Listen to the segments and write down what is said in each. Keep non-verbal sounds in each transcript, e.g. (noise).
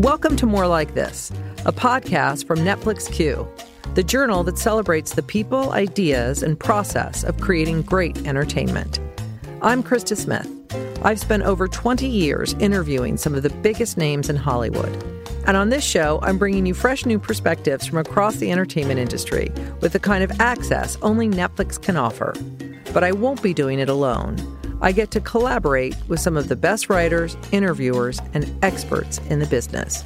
Welcome to More Like This, a podcast from Netflix Queue, the journal that celebrates the people, ideas, and process of creating great entertainment. I'm Krista Smith. I've spent over 20 years interviewing some of the biggest names in Hollywood. And on this show, I'm bringing you fresh new perspectives from across the entertainment industry with the kind of access only Netflix can offer. But I won't be doing it alone. I get to collaborate with some of the best writers, interviewers, and experts in the business.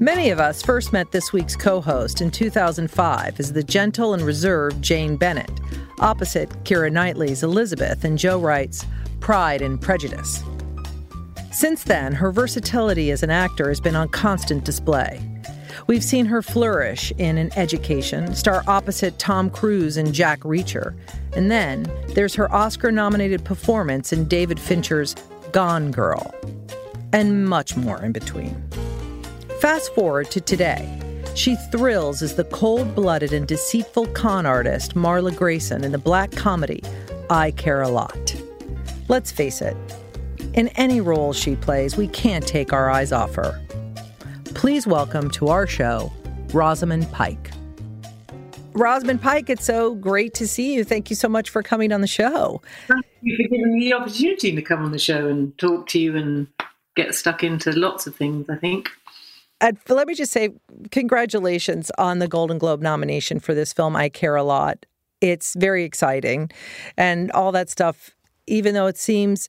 Many of us first met this week's co host in 2005 as the gentle and reserved Jane Bennett, opposite Keira Knightley's Elizabeth and Joe Wright's Pride and Prejudice. Since then, her versatility as an actor has been on constant display. We've seen her flourish in an education, star opposite Tom Cruise in Jack Reacher. And then there's her Oscar nominated performance in David Fincher's Gone Girl. And much more in between. Fast forward to today. She thrills as the cold blooded and deceitful con artist Marla Grayson in the black comedy I Care a Lot. Let's face it, in any role she plays, we can't take our eyes off her. Please welcome to our show, Rosamund Pike. Rosamund Pike, it's so great to see you. Thank you so much for coming on the show. Thank you for giving me the opportunity to come on the show and talk to you and get stuck into lots of things, I think. And let me just say, congratulations on the Golden Globe nomination for this film, I Care a Lot. It's very exciting. And all that stuff even though it seems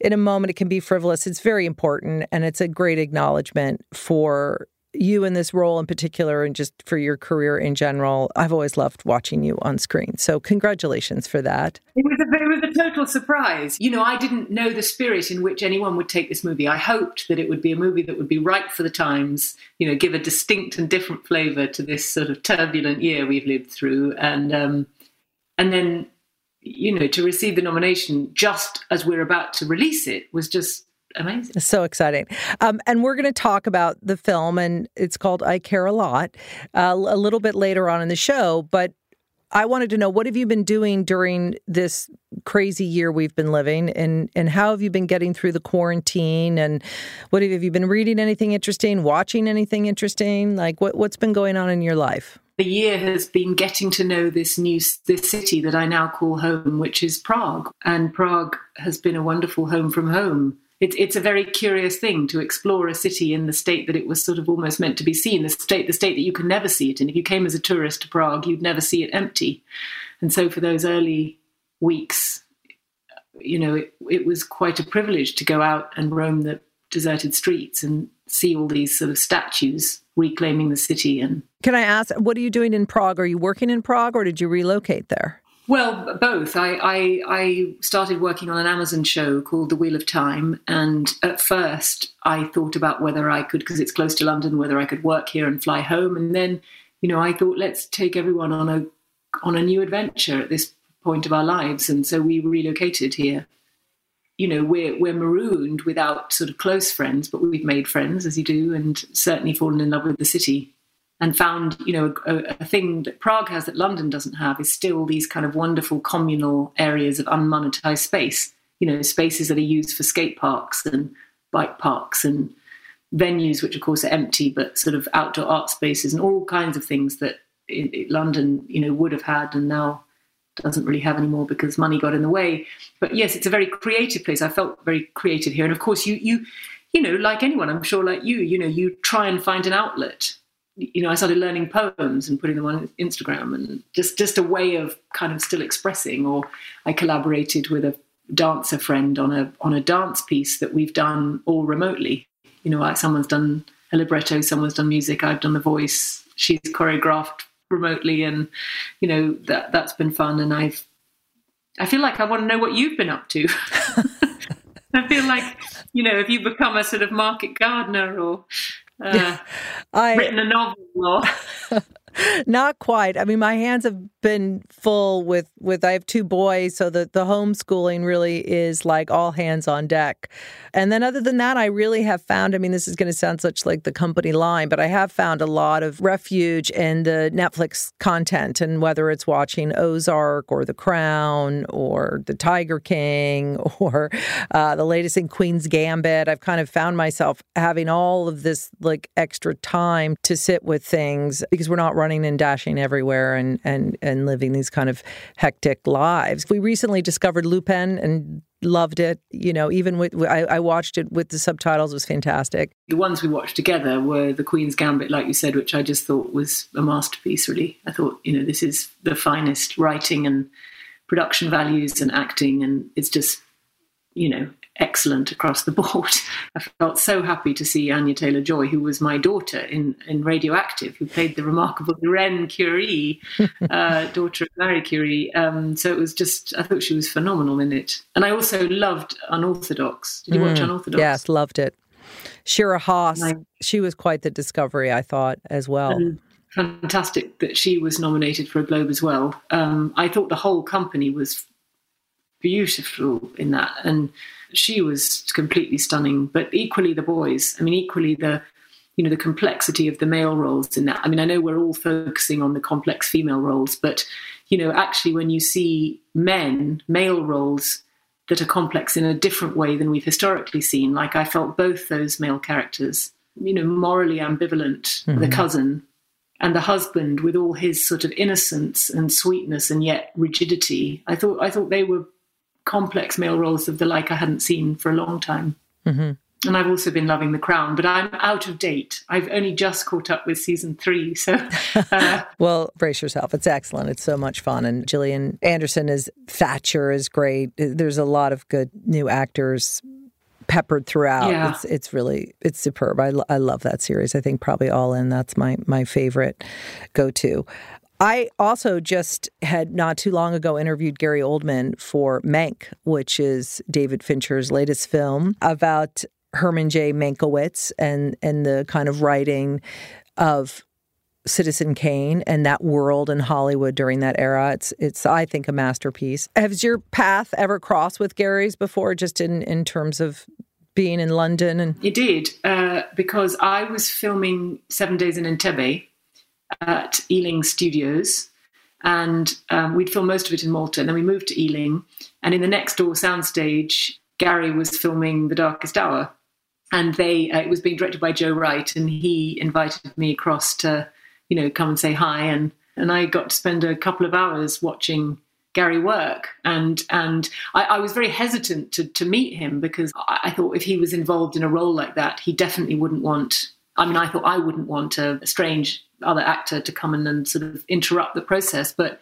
in a moment it can be frivolous, it's very important and it's a great acknowledgement for you in this role in particular and just for your career in general. I've always loved watching you on screen. So congratulations for that. It was, a, it was a total surprise. You know, I didn't know the spirit in which anyone would take this movie. I hoped that it would be a movie that would be right for the times, you know, give a distinct and different flavor to this sort of turbulent year we've lived through. And um, and then you know, to receive the nomination just as we're about to release it was just amazing. So exciting. Um, and we're going to talk about the film, and it's called I Care a Lot uh, a little bit later on in the show. But I wanted to know what have you been doing during this crazy year we've been living, and and how have you been getting through the quarantine, and what have, have you been reading anything interesting, watching anything interesting? Like what what's been going on in your life? the year has been getting to know this new this city that I now call home, which is Prague. And Prague has been a wonderful home from home. It's it's a very curious thing to explore a city in the state that it was sort of almost meant to be seen, the state the state that you can never see it in. If you came as a tourist to Prague, you'd never see it empty. And so for those early weeks, you know, it, it was quite a privilege to go out and roam the deserted streets and see all these sort of statues reclaiming the city. And can I ask, what are you doing in Prague? Are you working in Prague, or did you relocate there? Well, both. I, I, I started working on an Amazon show called The Wheel of Time, and at first I thought about whether I could, because it's close to London, whether I could work here and fly home. And then, you know, I thought let's take everyone on a on a new adventure at this point of our lives, and so we relocated here you know we're we're marooned without sort of close friends, but we've made friends as you do, and certainly fallen in love with the city and found you know a, a, thing that Prague has that London doesn't have is still these kind of wonderful communal areas of unmonetized space. You know, spaces that are used for skate parks and bike parks and venues, which of course are empty, but sort of outdoor art spaces and all kinds of things that London, you know, would have had and now doesn't really have anymore because money got in the way. But yes, it's a very creative place. I felt very creative here, and of course, you you you know, like anyone, I'm sure, like you, you know, you try and find an outlet. You know, I started learning poems and putting them on Instagram, and just just a way of kind of still expressing. Or I collaborated with a dancer friend on a on a dance piece that we've done all remotely. You know, someone's done a libretto, someone's done music, I've done the voice. She's choreographed remotely, and you know that that's been fun. And I've I feel like I want to know what you've been up to. (laughs) I feel like you know, if you become a sort of market gardener or uh, (laughs) I, written a novel or (laughs) (laughs) Not quite. I mean, my hands have been full with with I have two boys, so the the homeschooling really is like all hands on deck. And then other than that, I really have found. I mean, this is going to sound such like the company line, but I have found a lot of refuge in the Netflix content, and whether it's watching Ozark or The Crown or The Tiger King (laughs) or uh, the latest in Queen's Gambit, I've kind of found myself having all of this like extra time to sit with things because we're not running and dashing everywhere and and and living these kind of hectic lives. We recently discovered Lupin and loved it. You know, even with I, I, watched it with the subtitles; it was fantastic. The ones we watched together were The Queen's Gambit, like you said, which I just thought was a masterpiece. Really, I thought you know this is the finest writing and production values and acting, and it's just you know excellent across the (laughs) board. I felt so happy to see Anya Taylor Joy, who was my daughter in, in Radioactive, who played the remarkable Irene Curie, (laughs) uh, daughter of Marie Curie. Um, so it was just, I thought she was phenomenal in it. And I also loved Unorthodox. Did you mm, watch Unorthodox? Yes, loved it. Shira Haas, I, she was quite the discovery, I thought, as well. fantastic that she was nominated for a Globe as well. Um, I thought the whole company was beautiful in that. And she was completely stunning. But equally, the boys. I mean, equally the you know the complexity of the male roles in that. I mean, I know we're all focusing on the complex female roles, but you know, actually, when you see men, male roles that are complex in a different way than we've historically seen, like I felt both those male characters, you know, morally ambivalent, mm-hmm. the cousin and the husband with all his sort of innocence and sweetness and yet rigidity. I thought I thought they were complex male roles of the like I hadn't seen for a long time. Mm-hmm. And I've also been loving The Crown, but I'm out of date. I've only just caught up with season three. So, (laughs) uh, well, brace yourself. It's excellent. It's so much fun. And Gillian Anderson is Thatcher is great. There's a lot of good new actors peppered throughout. Yeah. It's, it's really it's superb. I, I love that series. I think probably all in that's my my favorite go to. I also just had not too long ago interviewed Gary Oldman for Mank, which is David Fincher's latest film about Herman J. Mankiewicz and and the kind of writing of Citizen Kane and that world in Hollywood during that era. It's it's I think a masterpiece. Has your path ever crossed with Gary's before, just in in terms of being in London? And it did uh, because I was filming Seven Days in Entebbe at Ealing Studios. And um, we'd filmed most of it in Malta. And then we moved to Ealing. And in the next door soundstage, Gary was filming The Darkest Hour. And they uh, it was being directed by Joe Wright. And he invited me across to, you know, come and say hi. And, and I got to spend a couple of hours watching Gary work. And and I, I, was very hesitant to to meet him because I, I, thought if he was involved in a role like that, he definitely wouldn't want. I mean, I thought I wouldn't want a, a strange other actor to come in and sort of interrupt the process. But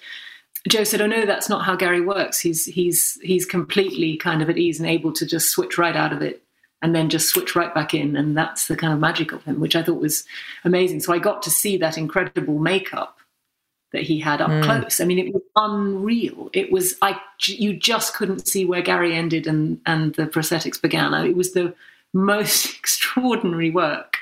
Joe said, "Oh no, that's not how Gary works. He's he's he's completely kind of at ease and able to just switch right out of it." and then just switch right back in. And that's the kind of magic of him, which I thought was amazing. So I got to see that incredible makeup that he had up mm. close. I mean, it was unreal. It was I you just couldn't see where Gary ended and and the prosthetics began. It was the most (laughs) extraordinary work.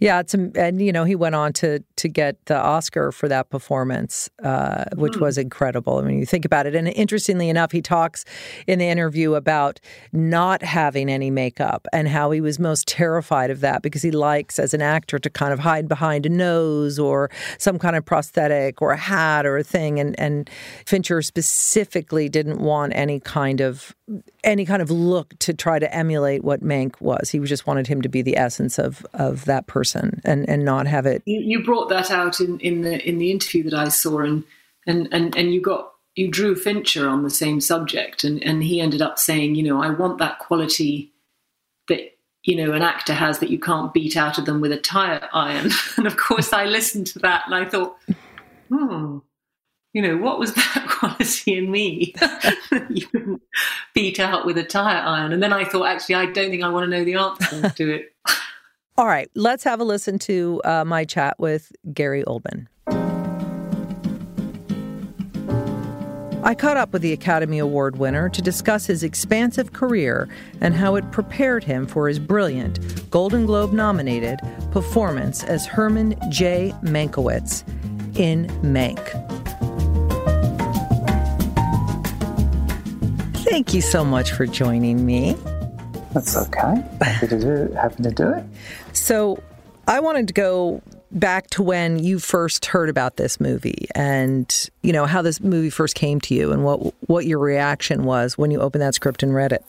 Yeah, it's and you know he went on to to get the Oscar for that performance, uh, which was incredible. I mean, you think about it, and interestingly enough, he talks in the interview about not having any makeup and how he was most terrified of that because he likes, as an actor, to kind of hide behind a nose or some kind of prosthetic or a hat or a thing, and and Fincher specifically didn't want any kind of any kind of look to try to emulate what Mank was. He just wanted him to be the essence of of that person and and not have it. You, you brought that out in, in the in the interview that I saw, and and and and you got you drew Fincher on the same subject, and and he ended up saying, you know, I want that quality that you know an actor has that you can't beat out of them with a tire iron. (laughs) and of course, I listened to that and I thought, hmm you know, what was (laughs) that quality in me (laughs) you couldn't beat out with a tire iron? And then I thought, actually, I don't think I want to know the answer to it. All right, let's have a listen to uh, my chat with Gary Oldman. I caught up with the Academy Award winner to discuss his expansive career and how it prepared him for his brilliant, Golden Globe nominated performance as Herman J. Mankiewicz in Mank. Thank you so much for joining me. That's okay. Happy to do, happy to do it. So, I wanted to go back to when you first heard about this movie and you know how this movie first came to you and what what your reaction was when you opened that script and read it.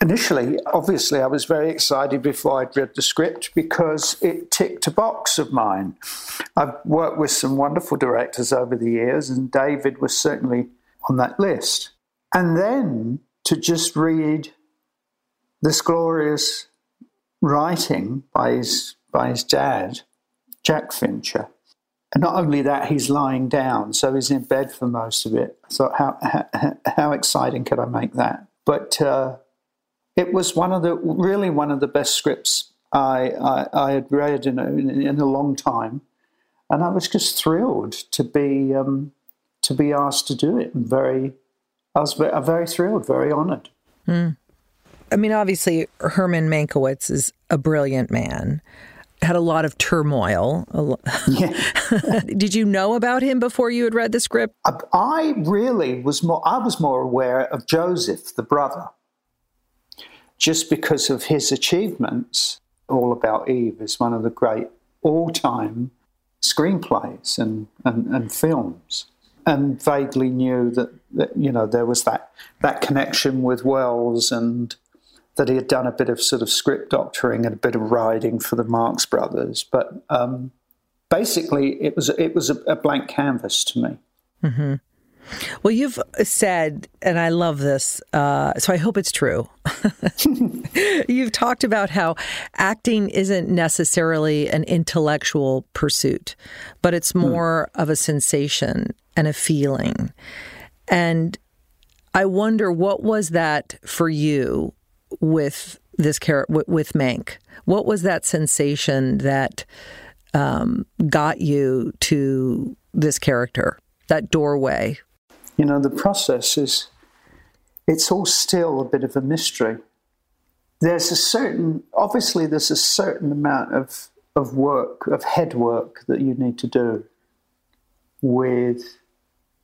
Initially obviously i was very excited before i'd read the script because it ticked a box of mine. I've worked with some wonderful directors over the years and david was certainly on that list. And then to just read this glorious writing by his by his dad Jack Fincher. And not only that, he's lying down, so he's in bed for most of it. So how how, how exciting could I make that? But uh, it was one of the really one of the best scripts I I, I had read in a, in a long time, and I was just thrilled to be um, to be asked to do it. And very, I was very, thrilled, very honoured. Mm. I mean, obviously, Herman Mankiewicz is a brilliant man had a lot of turmoil. Yeah. (laughs) Did you know about him before you had read the script? I really was more. I was more aware of Joseph, the brother, just because of his achievements. All About Eve is one of the great all-time screenplays and, and, and films, and vaguely knew that, that you know there was that that connection with Welles and that he had done a bit of sort of script doctoring and a bit of writing for the Marx Brothers, but um, basically it was it was a, a blank canvas to me. Mm-hmm. Well, you've said, and I love this, uh, so I hope it's true. (laughs) you've talked about how acting isn't necessarily an intellectual pursuit, but it's hmm. more mm. of a sensation and a feeling. And I wonder what was that for you with this character with, with Mank? What was that sensation that um, got you to this character? That doorway. You know, the process is it's all still a bit of a mystery. There's a certain, obviously, there's a certain amount of of work, of head work that you need to do with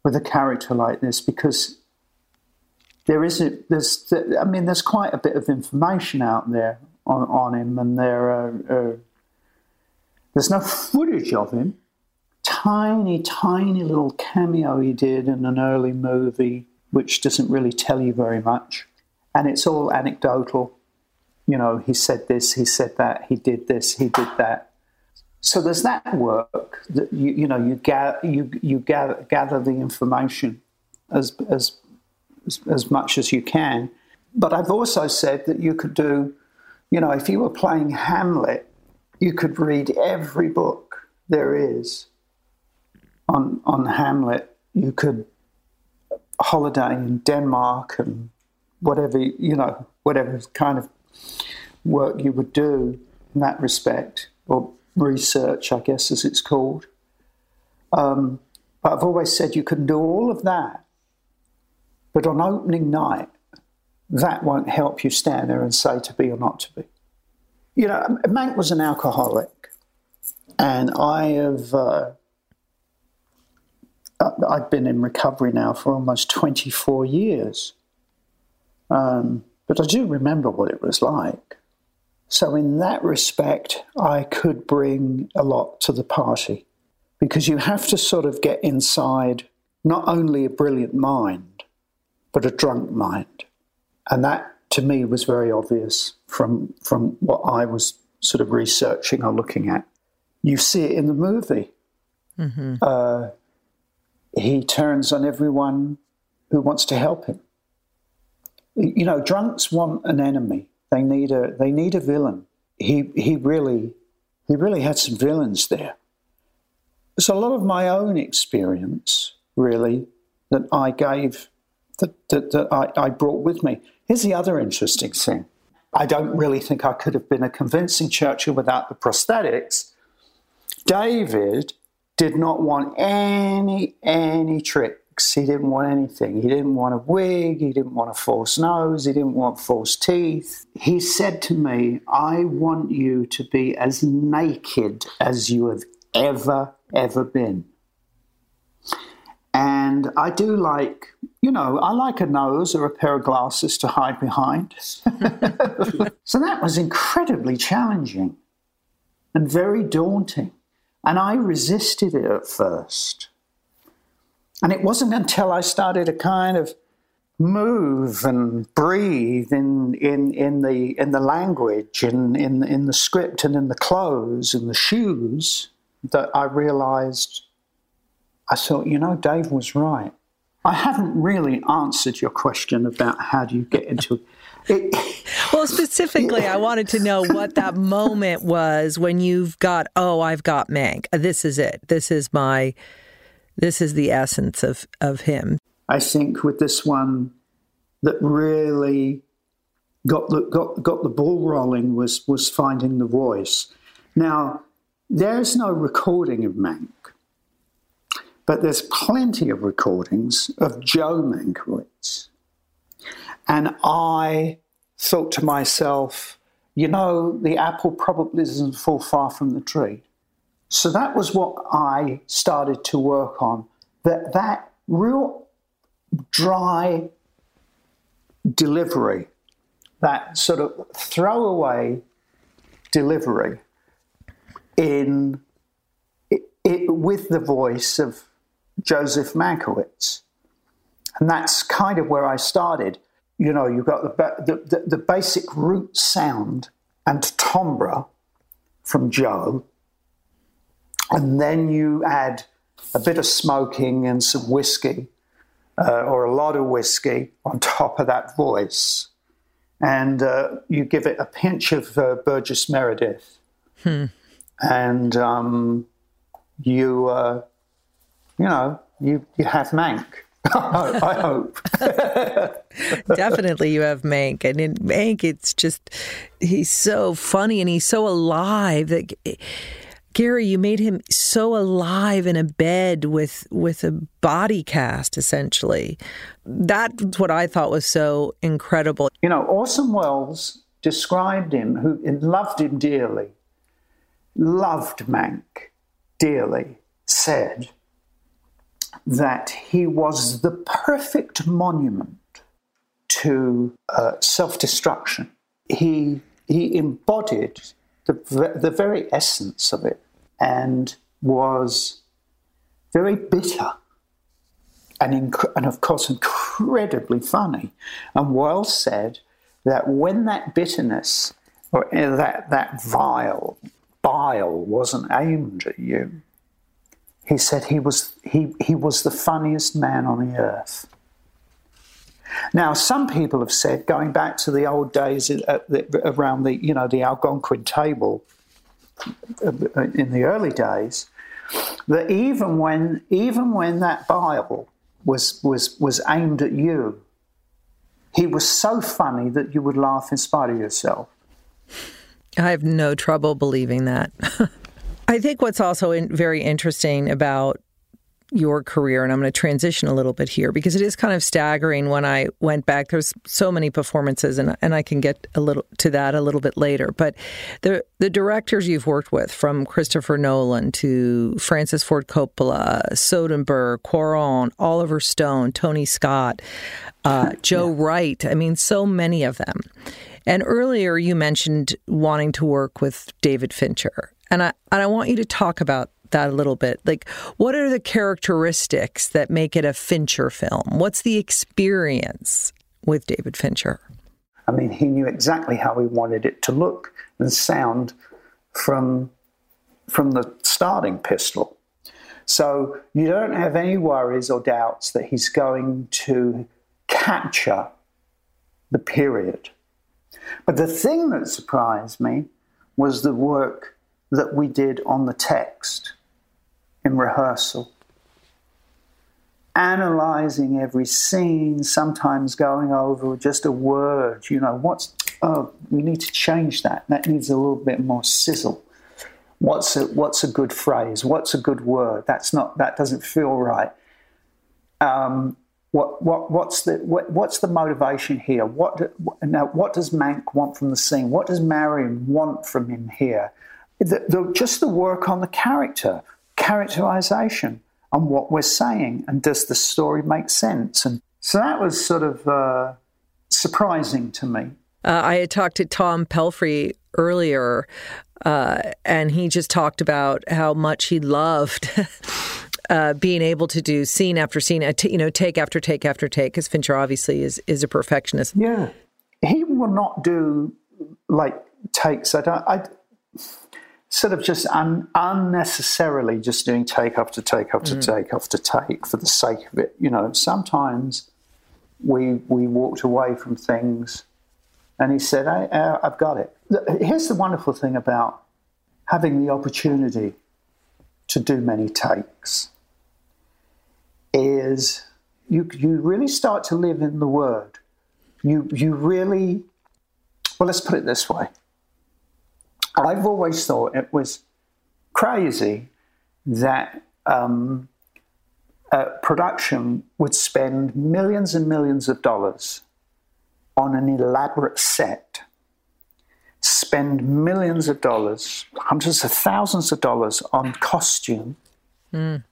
with a character like this because there isn't there's I mean there's quite a bit of information out there on, on him, and there are, uh, there's no footage of him. Tiny, tiny little cameo he did in an early movie, which doesn't really tell you very much, and it's all anecdotal. You know, he said this, he said that, he did this, he did that. So there's that work that you you know you gather you you gather gather the information as as as, as much as you can. But I've also said that you could do, you know, if you were playing Hamlet, you could read every book there is on on Hamlet. You could holiday in Denmark and whatever you know, whatever kind of work you would do in that respect, or research, I guess, as it's called. Um, but I've always said you can do all of that but on opening night, that won't help you stand there and say to be or not to be. You know, Mank was an alcoholic, and I have. Uh, I've been in recovery now for almost 24 years. Um, but I do remember what it was like. So, in that respect, I could bring a lot to the party because you have to sort of get inside not only a brilliant mind, but a drunk mind. And that to me was very obvious from, from what I was sort of researching or looking at. You see it in the movie. Mm-hmm. Uh, he turns on everyone who wants to help him. You know, drunks want an enemy. They need a they need a villain. He he really he really had some villains there. It's a lot of my own experience, really, that I gave that, that, that I, I brought with me. Here's the other interesting thing. I don't really think I could have been a convincing Churchill without the prosthetics. David did not want any any tricks. He didn't want anything. He didn't want a wig. He didn't want a false nose. He didn't want false teeth. He said to me, I want you to be as naked as you have ever, ever been. And I do like, you know, I like a nose or a pair of glasses to hide behind. (laughs) so that was incredibly challenging and very daunting. And I resisted it at first. And it wasn't until I started to kind of move and breathe in, in, in, the, in the language, in, in, in the script, and in the clothes and the shoes that I realized I thought, you know, Dave was right. I haven't really answered your question about how do you get into (laughs) it. well, specifically, I wanted to know what that (laughs) moment was when you've got, oh, I've got Mank. This is it. This is my, this is the essence of, of him. I think with this one that really got the, got, got the ball rolling was, was finding the voice. Now, there's no recording of Mank. But there's plenty of recordings of Joe Mankiewicz. And I thought to myself, you know, the apple probably doesn't fall far from the tree. So that was what I started to work on. That that real dry delivery, that sort of throwaway delivery in it, it, with the voice of Joseph Mankiewicz. And that's kind of where I started. You know, you've got the, the, the basic root sound and timbre from Joe, and then you add a bit of smoking and some whiskey, uh, or a lot of whiskey on top of that voice, and uh, you give it a pinch of uh, Burgess Meredith, hmm. and um, you uh, you know, you, you have Mank. (laughs) I hope. (laughs) Definitely, you have Mank, and in Mank, it's just he's so funny and he's so alive that. Gary, you made him so alive in a bed with with a body cast, essentially. That's what I thought was so incredible. You know, Orson Welles described him, who loved him dearly, loved Mank dearly, said that he was the perfect monument to uh, self destruction. He, he embodied the, the very essence of it and was very bitter and, inc- and, of course, incredibly funny. And Welles said that when that bitterness or uh, that, that vile bile wasn't aimed at you, he said he was, he, he was the funniest man on the earth. Now, some people have said, going back to the old days the, around the, you know, the Algonquin table uh, in the early days, that even when, even when that Bible was, was, was aimed at you, he was so funny that you would laugh in spite of yourself. I have no trouble believing that. (laughs) I think what's also in, very interesting about your career, and I'm going to transition a little bit here because it is kind of staggering when I went back. There's so many performances, and and I can get a little to that a little bit later. But the the directors you've worked with, from Christopher Nolan to Francis Ford Coppola, Soderbergh, Cuarón, Oliver Stone, Tony Scott, uh, Joe yeah. Wright. I mean, so many of them. And earlier you mentioned wanting to work with David Fincher. And I and I want you to talk about that a little bit. Like, what are the characteristics that make it a Fincher film? What's the experience with David Fincher? I mean, he knew exactly how he wanted it to look and sound from from the starting pistol. So you don't have any worries or doubts that he's going to capture the period. But the thing that surprised me was the work that we did on the text in rehearsal. Analyzing every scene, sometimes going over just a word, you know, what's, oh, we need to change that. That needs a little bit more sizzle. What's a, what's a good phrase? What's a good word? That's not, that doesn't feel right. um, what, what, what's the what, what's the motivation here? What now? What does Mank want from the scene? What does Marion want from him here? The, the, just the work on the character, characterization, and what we're saying, and does the story make sense? And so that was sort of uh, surprising to me. Uh, I had talked to Tom Pelphrey earlier, uh, and he just talked about how much he loved (laughs) uh, being able to do scene after scene, uh, you know, take after take after take, because Fincher obviously is is a perfectionist. Yeah, he will not do like takes. I don't. I sort of just un, unnecessarily just doing take after take after mm. take after take for the sake of it. You know, sometimes we we walked away from things, and he said, I, "I've got it." Here's the wonderful thing about having the opportunity to do many takes is you, you really start to live in the word. You, you really, well, let's put it this way. I've always thought it was crazy that um, production would spend millions and millions of dollars on an elaborate set, spend millions of dollars, hundreds of thousands of dollars on costume. Mm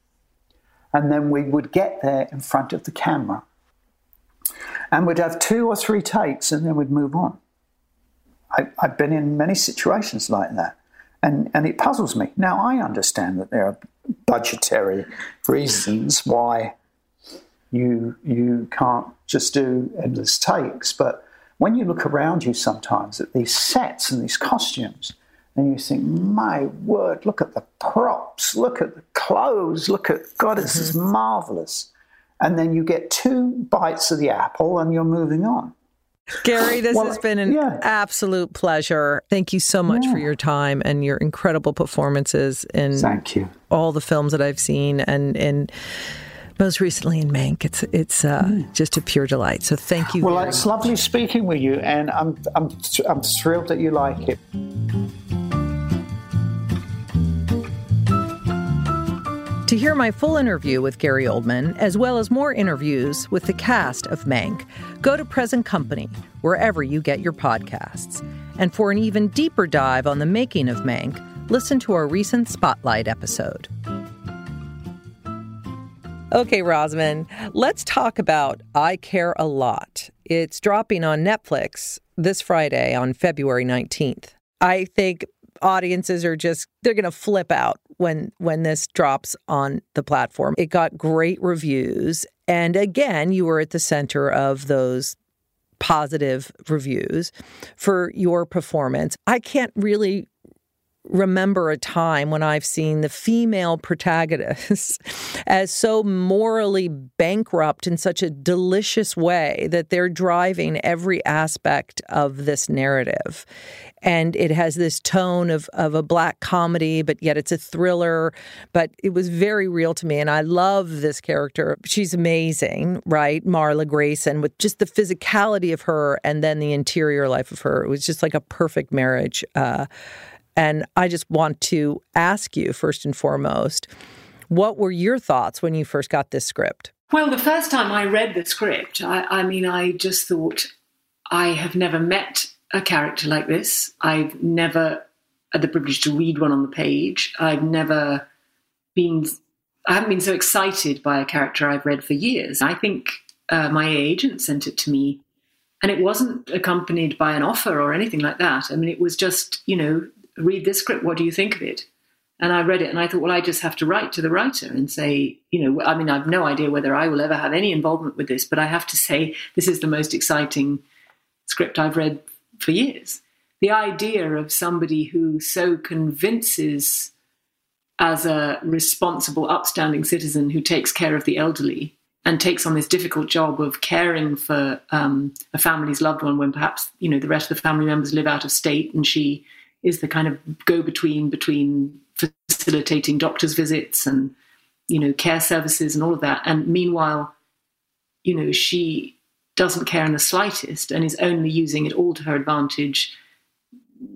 and then we would get there in front of the camera. And we'd have two or three takes and then we'd move on. I, have been in many situations like that. And, and it puzzles me. Now, I understand that there are budgetary reasons why you, you can't just do endless takes. But when you look around you sometimes at these sets and these costumes, and you think, my word, look at the props, look at the clothes, look at God, this mm-hmm. is marvelous. And then you get two bites of the apple and you're moving on. Gary, this well, has been an yeah. absolute pleasure. Thank you so much yeah. for your time and your incredible performances in Thank you. all the films that I've seen and and most recently in Mank. It's it's uh, mm. just a pure delight. So thank you. Well, it's much. lovely speaking with you, and I'm I'm I'm thrilled that you like it. To hear my full interview with Gary Oldman, as well as more interviews with the cast of Mank, go to Present Company, wherever you get your podcasts. And for an even deeper dive on the making of Mank, listen to our recent Spotlight episode. Okay, Rosamund, let's talk about I Care a Lot. It's dropping on Netflix this Friday on February 19th. I think audiences are just they're going to flip out when when this drops on the platform. It got great reviews and again, you were at the center of those positive reviews for your performance. I can't really remember a time when I've seen the female protagonists (laughs) as so morally bankrupt in such a delicious way that they're driving every aspect of this narrative. And it has this tone of, of a black comedy, but yet it's a thriller. But it was very real to me. And I love this character. She's amazing, right? Marla Grayson, with just the physicality of her and then the interior life of her. It was just like a perfect marriage. Uh, and I just want to ask you, first and foremost, what were your thoughts when you first got this script? Well, the first time I read the script, I, I mean, I just thought, I have never met a character like this. I've never had the privilege to read one on the page. I've never been, I haven't been so excited by a character I've read for years. I think uh, my agent sent it to me, and it wasn't accompanied by an offer or anything like that. I mean, it was just, you know, read this script. What do you think of it? And I read it and I thought, well, I just have to write to the writer and say, you know, I mean, I've no idea whether I will ever have any involvement with this, but I have to say, this is the most exciting script I've read for years. The idea of somebody who so convinces as a responsible, upstanding citizen who takes care of the elderly and takes on this difficult job of caring for um, a family's loved one when perhaps you know the rest of the family members live out of state and she is the kind of go between between facilitating doctors' visits and you know care services and all of that. And meanwhile, you know she doesn't care in the slightest and is only using it all to her advantage.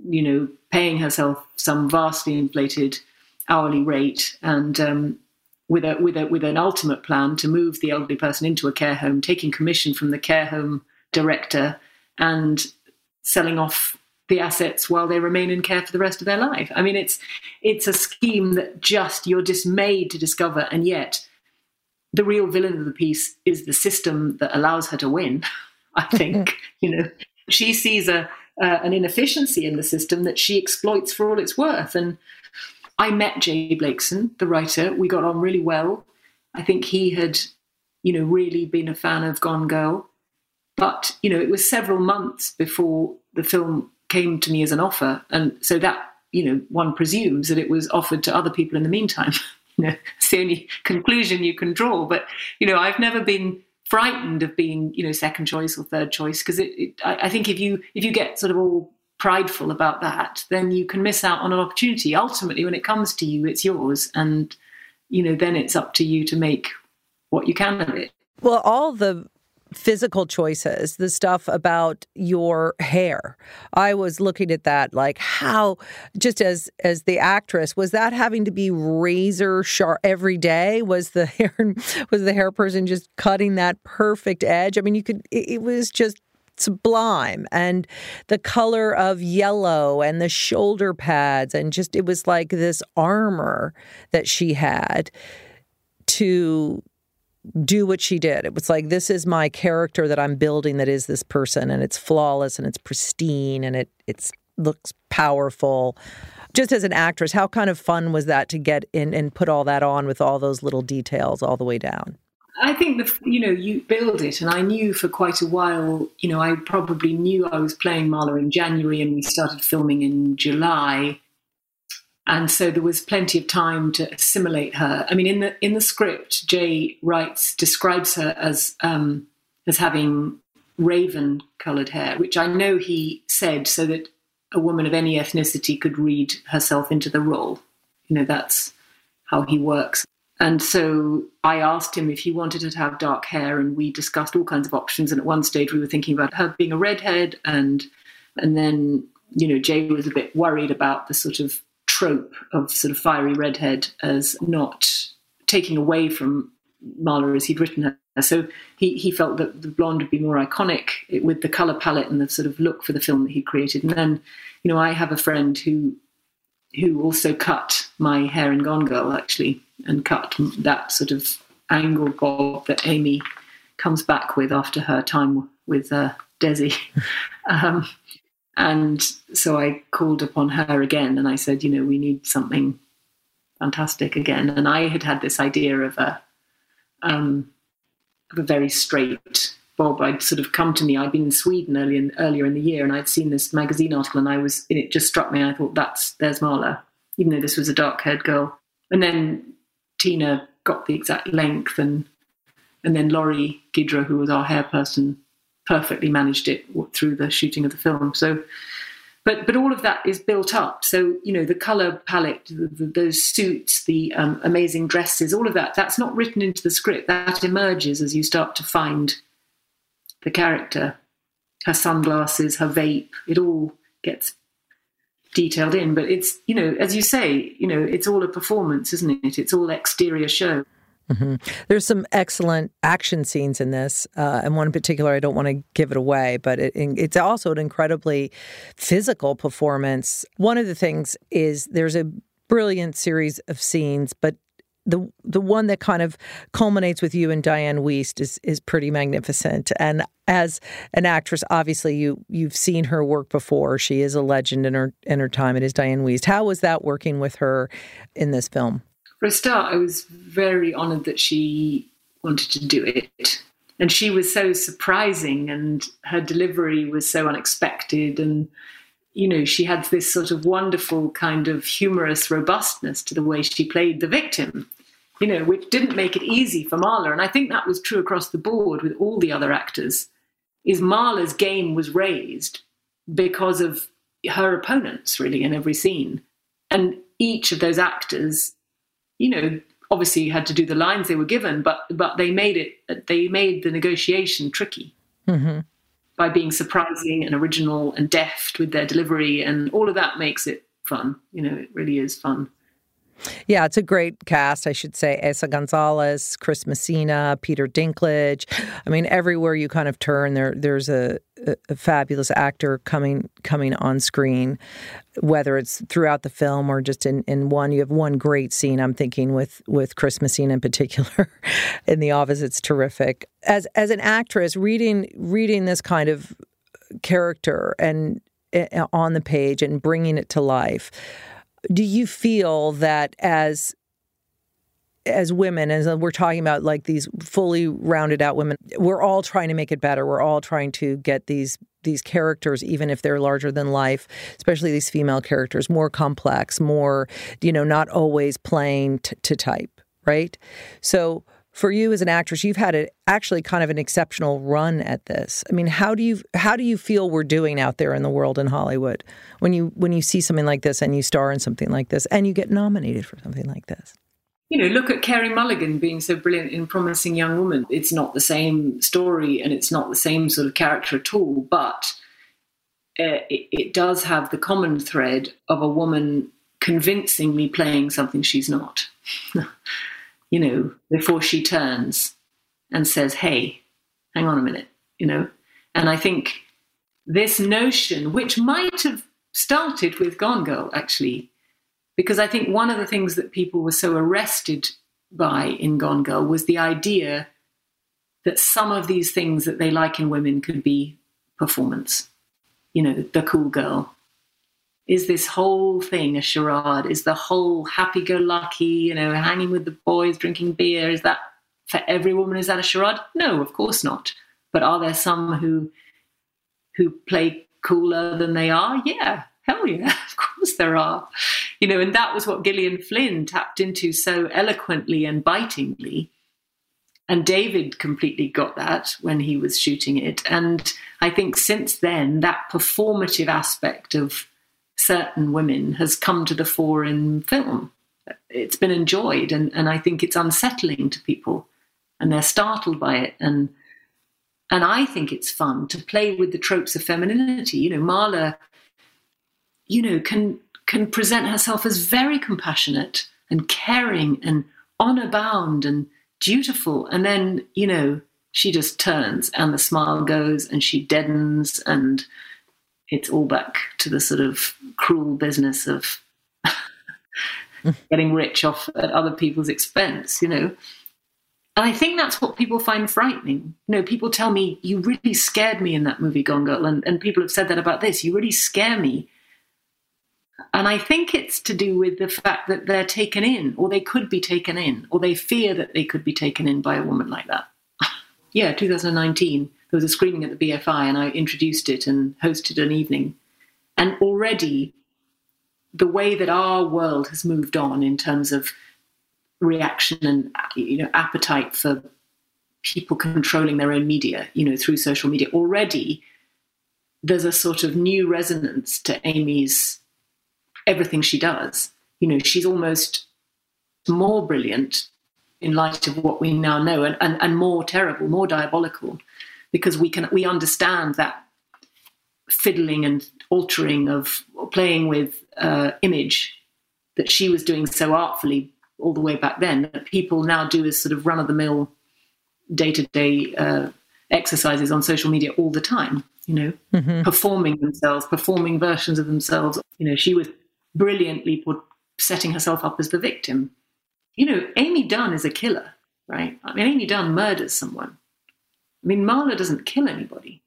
You know, paying herself some vastly inflated hourly rate and um, with a with a with an ultimate plan to move the elderly person into a care home, taking commission from the care home director, and selling off the assets while they remain in care for the rest of their life. I mean, it's it's a scheme that just you're dismayed to discover, and yet the real villain of the piece is the system that allows her to win. (laughs) I think you know she sees a uh, an inefficiency in the system that she exploits for all it's worth. And I met Jay Blakeson, the writer. We got on really well. I think he had, you know, really been a fan of Gone Girl. But, you know, it was several months before the film came to me as an offer. And so that, you know, one presumes that it was offered to other people in the meantime. (laughs) you know, it's the only conclusion you can draw. But, you know, I've never been frightened of being you know second choice or third choice because I, I, think if you if you get sort of all prideful about that then you can miss out on an opportunity ultimately when it comes to you it's yours and you know then it's up to you to make what you can of it well all the physical choices, the stuff about your hair. I was looking at that like how just as as the actress was that having to be razor sharp every day was the (laughs) hair was the hair person just cutting that perfect edge. I mean you could it, it was just sublime and the color of yellow and the shoulder pads and just it was like this armor that she had to do what she did. It was like, this is my character that I'm building that is this person, and it's flawless and it's pristine and it it's looks powerful. Just as an actress, how kind of fun was that to get in and put all that on with all those little details all the way down? I think the you know you build it, and I knew for quite a while. You know, I probably knew I was playing Marla in January, and we started filming in July and so there was plenty of time to assimilate her. I mean, in the in the script, Jay writes describes her as um, as having raven coloured hair, which I know he said so that a woman of any ethnicity could read herself into the role. You know, that's how he works. And so I asked him if he wanted her to have dark hair, and we discussed all kinds of options. And at one stage, we were thinking about her being a redhead, and and then you know Jay was a bit worried about the sort of trope of sort of fiery redhead as not taking away from Marla as he'd written her. So he, he felt that the blonde would be more iconic with the color palette and the sort of look for the film that he created. And then, you know, I have a friend who who also cut my hair in Gone Girl actually, and cut that sort of angle bob that Amy comes back with after her time with uh, Desi. (laughs) um, and so I called upon her again and I said, you know, we need something fantastic again. And I had had this idea of a, um, of a very straight bob. I'd sort of come to me. I'd been in Sweden early in, earlier in the year, and I'd seen this magazine article, and I was it just struck me. I thought that's there's Marla, even though this was a dark-haired girl. And then Tina got the exact length, and and then Laurie Gidra, who was our hair person, perfectly managed it through the shooting of the film. So, but but all of that is built up. So you know the color palette, the, the, those suits, the um, amazing dresses, all of that. That's not written into the script. That emerges as you start to find the character, her sunglasses, her vape. It all gets detailed in. But it's you know as you say, you know it's all a performance, isn't it? It's all exterior show. Mm-hmm. There's some excellent action scenes in this, uh, and one in particular, I don't want to give it away, but it, it's also an incredibly physical performance. One of the things is there's a brilliant series of scenes, but the the one that kind of culminates with you and Dianne Wiest is is pretty magnificent. And as an actress, obviously you you've seen her work before. She is a legend in her in her time. It is Dianne Wiest. How was that working with her in this film? For a start, I was very honoured that she wanted to do it. And she was so surprising, and her delivery was so unexpected. And, you know, she had this sort of wonderful kind of humorous robustness to the way she played the victim, you know, which didn't make it easy for Marla. And I think that was true across the board with all the other actors, is Marla's game was raised because of her opponents, really, in every scene. And each of those actors you know, obviously had to do the lines they were given, but but they made it they made the negotiation tricky mm-hmm. by being surprising and original and deft with their delivery, and all of that makes it fun. You know, it really is fun. Yeah, it's a great cast, I should say. Eiza Gonzalez, Chris Messina, Peter Dinklage. I mean, everywhere you kind of turn, there there's a, a, fabulous actor coming coming on screen. Whether it's throughout the film or just in, in one, you have one great scene. I'm thinking with with Chris Messina in particular (laughs) in The Office. It's terrific. As as an actress, reading reading this kind of character and uh, on the page and bringing it to life do you feel that as as women as uh, we're talking about like these fully rounded out women we're all trying to make it better we're all trying to get these these characters even if they're larger than life especially these female characters more complex more you know not always playing t- to type right so for you as an actress, you've had a, actually kind of an exceptional run at this. I mean, how do you how do you feel we're doing out there in the world in Hollywood when you when you see something like this and you star in something like this and you get nominated for something like this? You know, look at Carey Mulligan being so brilliant in Promising Young Woman. It's not the same story and it's not the same sort of character at all, but uh, it, it does have the common thread of a woman convincing me playing something she's not. (laughs) you know, before she turns and says, hey, hang on a minute, you know. And I think this notion, which might have started with Gone Girl, actually, because I think one of the things that people were so arrested by in Gone Girl was the idea that some of these things that they like in women could be performance. You know, the cool girl, is this whole thing a charade? Is the whole happy go lucky, you know, hanging with the boys, drinking beer, is that for every woman? Is that a charade? No, of course not. But are there some who who play cooler than they are? Yeah, hell yeah, (laughs) of course there are. You know, and that was what Gillian Flynn tapped into so eloquently and bitingly. And David completely got that when he was shooting it. And I think since then, that performative aspect of certain women has come to the fore in film. It's been enjoyed, and, and I think it's unsettling to people, and they're startled by it. And and I think it's fun to play with the tropes of femininity. You know, Marla, you know, can can present herself as very compassionate and caring and honor bound and dutiful, and then you know she just turns and the smile goes and she deadens and it's all back to the sort of cruel business of (laughs) getting rich off at other people's expense, you know. And I think that's what people find frightening. You know, people tell me, you really scared me in that movie, Gone Girl. And, and people have said that about this. You really scare me. And I think it's to do with the fact that they're taken in, or they could be taken in, or they fear that they could be taken in by a woman like that. (laughs) yeah, 2019 there was a screening at the BFI and I introduced it and hosted an evening. And already the way that our world has moved on in terms of reaction and you know appetite for people controlling their own media, you know, through social media, already there's a sort of new resonance to Amy's everything she does. You know, she's almost more brilliant in light of what we now know and, and, and more terrible, more diabolical because we can we understand that fiddling and altering of playing with uh, image that she was doing so artfully all the way back then that people now do as sort of run of the mill day to day exercises on social media all the time you know mm-hmm. performing themselves performing versions of themselves you know she was brilliantly setting herself up as the victim you know amy dunne is a killer right i mean amy dunne murders someone I mean, Marla doesn't kill anybody.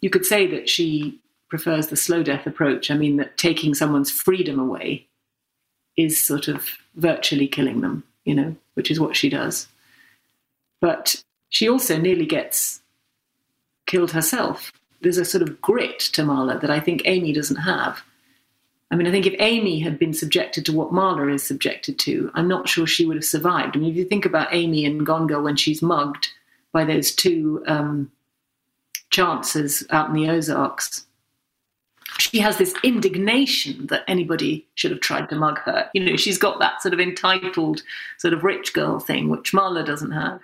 You could say that she prefers the slow death approach. I mean, that taking someone's freedom away is sort of virtually killing them, you know, which is what she does. But she also nearly gets killed herself. There's a sort of grit to Marla that I think Amy doesn't have. I mean, I think if Amy had been subjected to what Marla is subjected to, I'm not sure she would have survived. I mean, if you think about Amy and Gone Girl when she's mugged by those two um, chances out in the Ozarks. She has this indignation that anybody should have tried to mug her. You know, she's got that sort of entitled, sort of rich girl thing, which Marla doesn't have.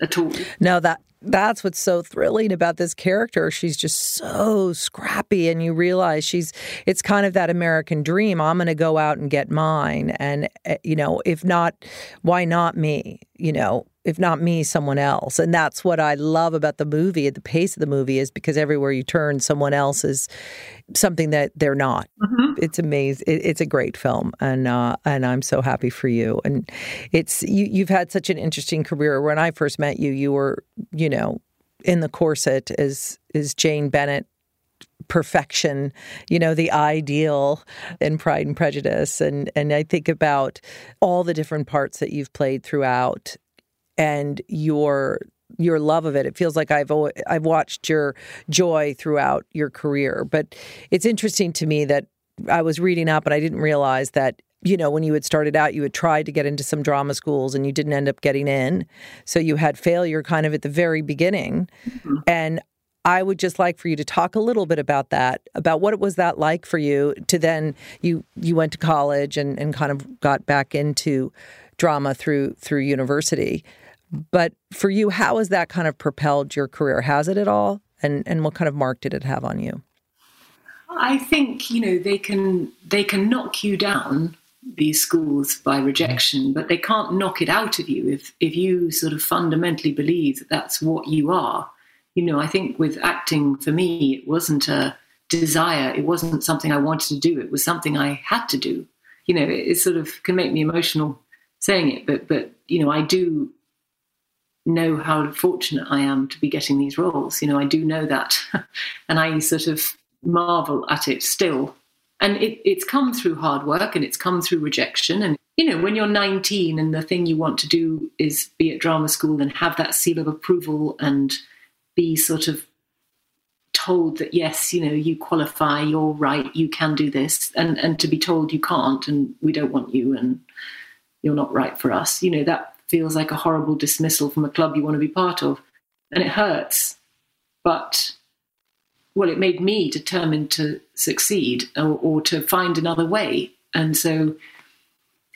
at all. No, that that's what's so thrilling about this character. She's just so scrappy, and you realize she's. It's kind of that American dream. I'm going to go out and get mine, and eh, you know, if not, why not me? You know, if not me, someone else. And that's what I love about the movie. The pace of the movie is because everywhere you turn, someone else is something that they're not. Mm-hmm. It's amazing. It, it's a great film, and uh, and I'm so happy for you. And it's you. You've had such an interesting career. When I first met you, you were you know in the corset as is Jane Bennett perfection, you know, the ideal in Pride and Prejudice. And and I think about all the different parts that you've played throughout and your your love of it. It feels like I've I've watched your joy throughout your career. But it's interesting to me that I was reading up and I didn't realize that you know when you had started out you had tried to get into some drama schools and you didn't end up getting in. So you had failure kind of at the very beginning. Mm-hmm. And I would just like for you to talk a little bit about that, about what it was that like for you to then you you went to college and, and kind of got back into drama through through university. But for you, how has that kind of propelled your career? Has it at all? And and what kind of mark did it have on you? I think you know they can they can knock you down these schools by rejection, mm-hmm. but they can't knock it out of you if if you sort of fundamentally believe that that's what you are. You know, I think with acting for me, it wasn't a desire. It wasn't something I wanted to do. It was something I had to do. You know, it, it sort of can make me emotional saying it, but but you know, I do know how fortunate I am to be getting these roles. You know, I do know that. (laughs) and I sort of marvel at it still. And it, it's come through hard work and it's come through rejection. And, you know, when you're 19 and the thing you want to do is be at drama school and have that seal of approval and be sort of told that, yes, you know, you qualify, you're right, you can do this, and, and to be told you can't and we don't want you and you're not right for us, you know, that feels like a horrible dismissal from a club you want to be part of. And it hurts. But, well, it made me determined to succeed or, or to find another way. And so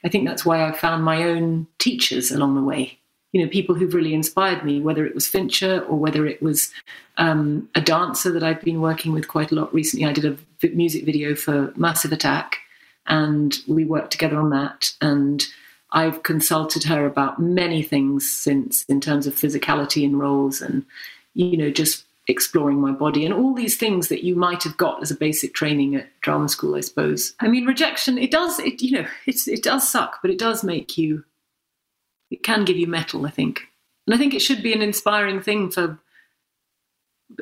I think that's why I found my own teachers along the way. You know, people who've really inspired me, whether it was Fincher or whether it was um, a dancer that I've been working with quite a lot recently. I did a music video for Massive Attack, and we worked together on that. And I've consulted her about many things since, in terms of physicality and roles, and you know, just exploring my body and all these things that you might have got as a basic training at drama school, I suppose. I mean, rejection it does it you know it's it does suck, but it does make you. It can give you mettle, I think, and I think it should be an inspiring thing for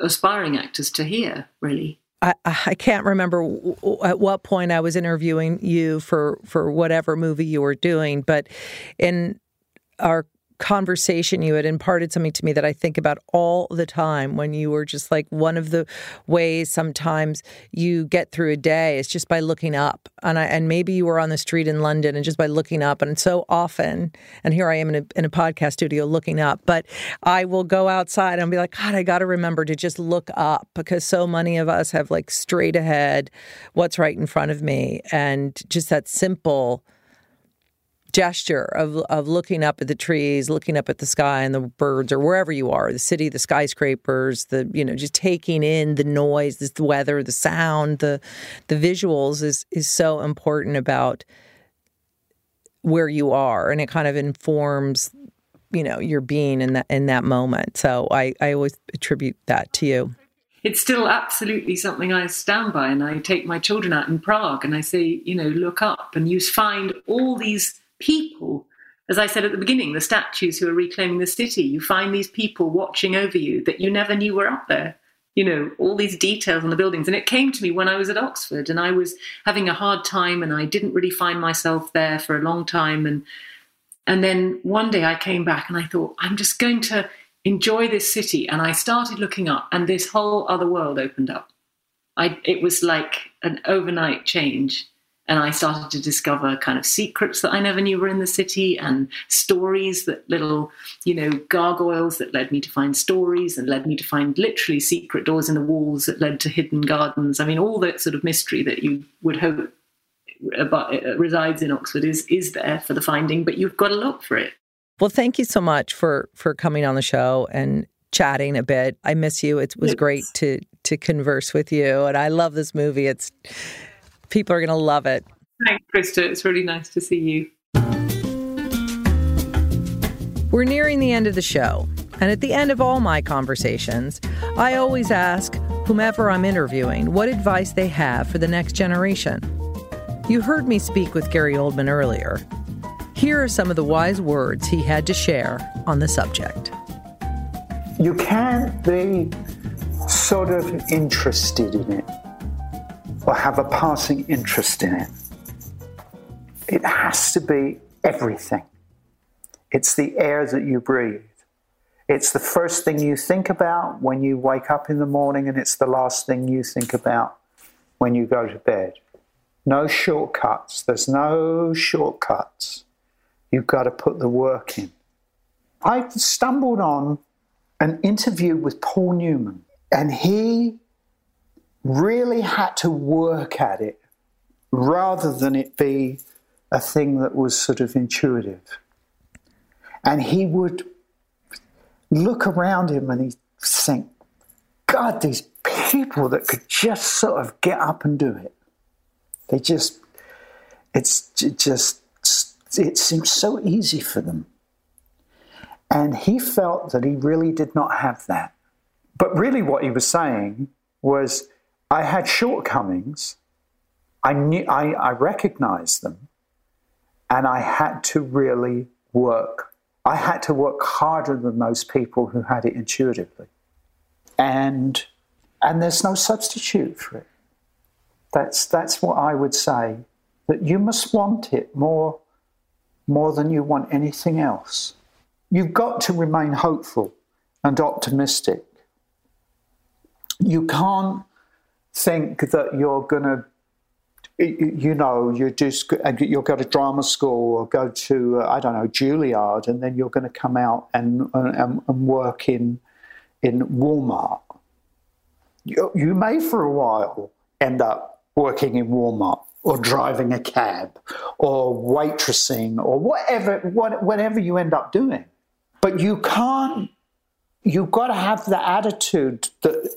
aspiring actors to hear. Really. I, I can't remember at what point I was interviewing you for for whatever movie you were doing, but in our conversation you had imparted something to me that I think about all the time when you were just like one of the ways sometimes you get through a day is just by looking up. And I and maybe you were on the street in London and just by looking up. And so often and here I am in a, in a podcast studio looking up but I will go outside and be like god I got to remember to just look up because so many of us have like straight ahead what's right in front of me. And just that simple gesture of of looking up at the trees, looking up at the sky and the birds, or wherever you are, the city, the skyscrapers, the you know, just taking in the noise, the weather, the sound, the the visuals is is so important about where you are, and it kind of informs you know your being in that in that moment. So I I always attribute that to you it's still absolutely something I stand by. And I take my children out in Prague and I say, you know, look up and you find all these people. As I said at the beginning, the statues who are reclaiming the city, you find these people watching over you that you never knew were up there. You know, all these details on the buildings. And it came to me when I was at Oxford and I was having a hard time and I didn't really find myself there for a long time. And and then one day I came back and I thought, I'm just going to enjoy this city. And I started looking up and this whole other world opened up. I, it was like an overnight change and I started to discover kind of secrets that I never knew were in the city and stories that little, you know, gargoyles that led me to find stories and led me to find literally secret doors in the walls that led to hidden gardens. I mean, all that sort of mystery that you would hope about, uh, resides in Oxford is is there for the finding, but you've got to look for it. Well, thank you so much for for coming on the show and chatting a bit. I miss you. It was yes. great to to converse with you, and I love this movie. It's people are going to love it. Thanks, Krista. It's really nice to see you. We're nearing the end of the show, and at the end of all my conversations, I always ask whomever I'm interviewing what advice they have for the next generation. You heard me speak with Gary Oldman earlier. Here are some of the wise words he had to share on the subject. You can't be sort of interested in it or have a passing interest in it. It has to be everything. It's the air that you breathe. It's the first thing you think about when you wake up in the morning, and it's the last thing you think about when you go to bed. No shortcuts. There's no shortcuts. You've got to put the work in. I stumbled on an interview with Paul Newman, and he really had to work at it rather than it be a thing that was sort of intuitive. And he would look around him and he'd think, God, these people that could just sort of get up and do it. They just, it's just, it seems so easy for them. And he felt that he really did not have that. But really, what he was saying was, I had shortcomings. I knew I, I recognized them, and I had to really work. I had to work harder than most people who had it intuitively, and and there's no substitute for it. That's that's what I would say. That you must want it more more than you want anything else. You've got to remain hopeful and optimistic. You can't think that you're going to you know, you just you'll go to drama school or go to uh, I don't know Juilliard, and then you're going to come out and, and, and work in in Walmart. You, you may for a while end up working in Walmart or driving a cab or waitressing or whatever what, whatever you end up doing, but you can't. You've got to have the attitude that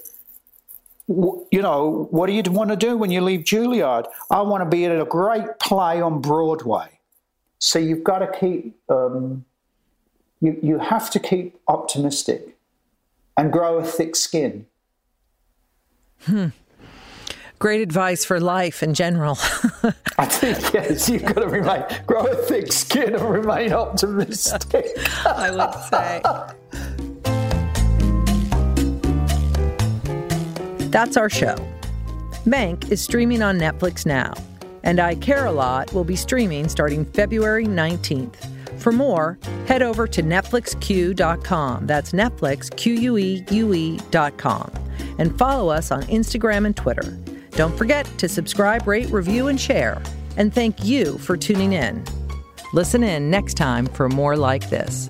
you know, what do you want to do when you leave Juilliard? I want to be at a great play on Broadway. So you've got to keep, um, you, you have to keep optimistic and grow a thick skin. Hmm. Great advice for life in general. (laughs) I think, yes, you've got to remain, grow a thick skin and remain optimistic. (laughs) I would say. (laughs) That's our show. Mank is streaming on Netflix now, and I Care a Lot will be streaming starting February 19th. For more, head over to NetflixQueue.com. That's Netflix, Q U E U E.com. And follow us on Instagram and Twitter. Don't forget to subscribe, rate, review, and share. And thank you for tuning in. Listen in next time for more like this.